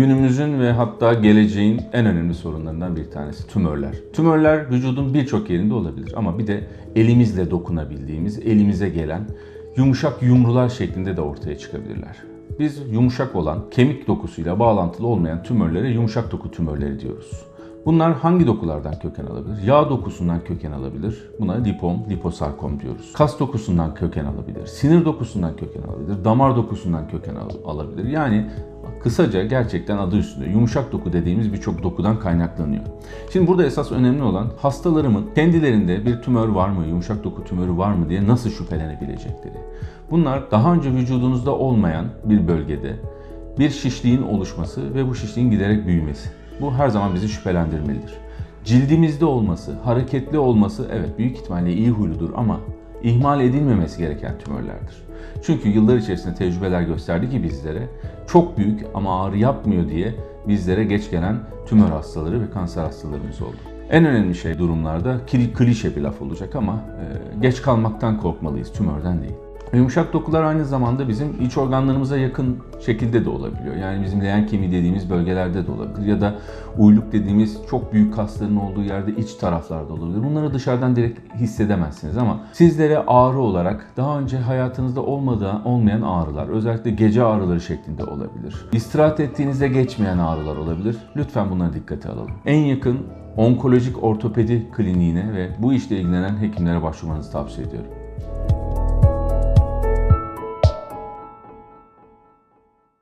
Günümüzün ve hatta geleceğin en önemli sorunlarından bir tanesi tümörler. Tümörler vücudun birçok yerinde olabilir ama bir de elimizle dokunabildiğimiz, elimize gelen yumuşak yumrular şeklinde de ortaya çıkabilirler. Biz yumuşak olan, kemik dokusuyla bağlantılı olmayan tümörlere yumuşak doku tümörleri diyoruz. Bunlar hangi dokulardan köken alabilir? Yağ dokusundan köken alabilir. Buna lipom, liposarkom diyoruz. Kas dokusundan köken alabilir. Sinir dokusundan köken alabilir. Damar dokusundan köken al- alabilir. Yani kısaca gerçekten adı üstünde yumuşak doku dediğimiz birçok dokudan kaynaklanıyor. Şimdi burada esas önemli olan hastalarımın kendilerinde bir tümör var mı, yumuşak doku tümörü var mı diye nasıl şüphelenebilecekleri. Bunlar daha önce vücudunuzda olmayan bir bölgede bir şişliğin oluşması ve bu şişliğin giderek büyümesi. Bu her zaman bizi şüphelendirmelidir. Cildimizde olması, hareketli olması evet büyük ihtimalle iyi huyludur ama ihmal edilmemesi gereken tümörlerdir. Çünkü yıllar içerisinde tecrübeler gösterdi ki bizlere çok büyük ama ağrı yapmıyor diye bizlere geç gelen tümör hastaları ve kanser hastalarımız oldu. En önemli şey durumlarda kli- klişe bir laf olacak ama e, geç kalmaktan korkmalıyız, tümörden değil. Yumuşak dokular aynı zamanda bizim iç organlarımıza yakın şekilde de olabiliyor. Yani bizim leğen kemiği dediğimiz bölgelerde de olabilir. Ya da uyluk dediğimiz çok büyük kasların olduğu yerde iç taraflarda olabilir. Bunları dışarıdan direkt hissedemezsiniz ama sizlere ağrı olarak daha önce hayatınızda olmadığı, olmayan ağrılar, özellikle gece ağrıları şeklinde olabilir. İstirahat ettiğinizde geçmeyen ağrılar olabilir. Lütfen bunlara dikkate alalım. En yakın onkolojik ortopedi kliniğine ve bu işle ilgilenen hekimlere başvurmanızı tavsiye ediyorum.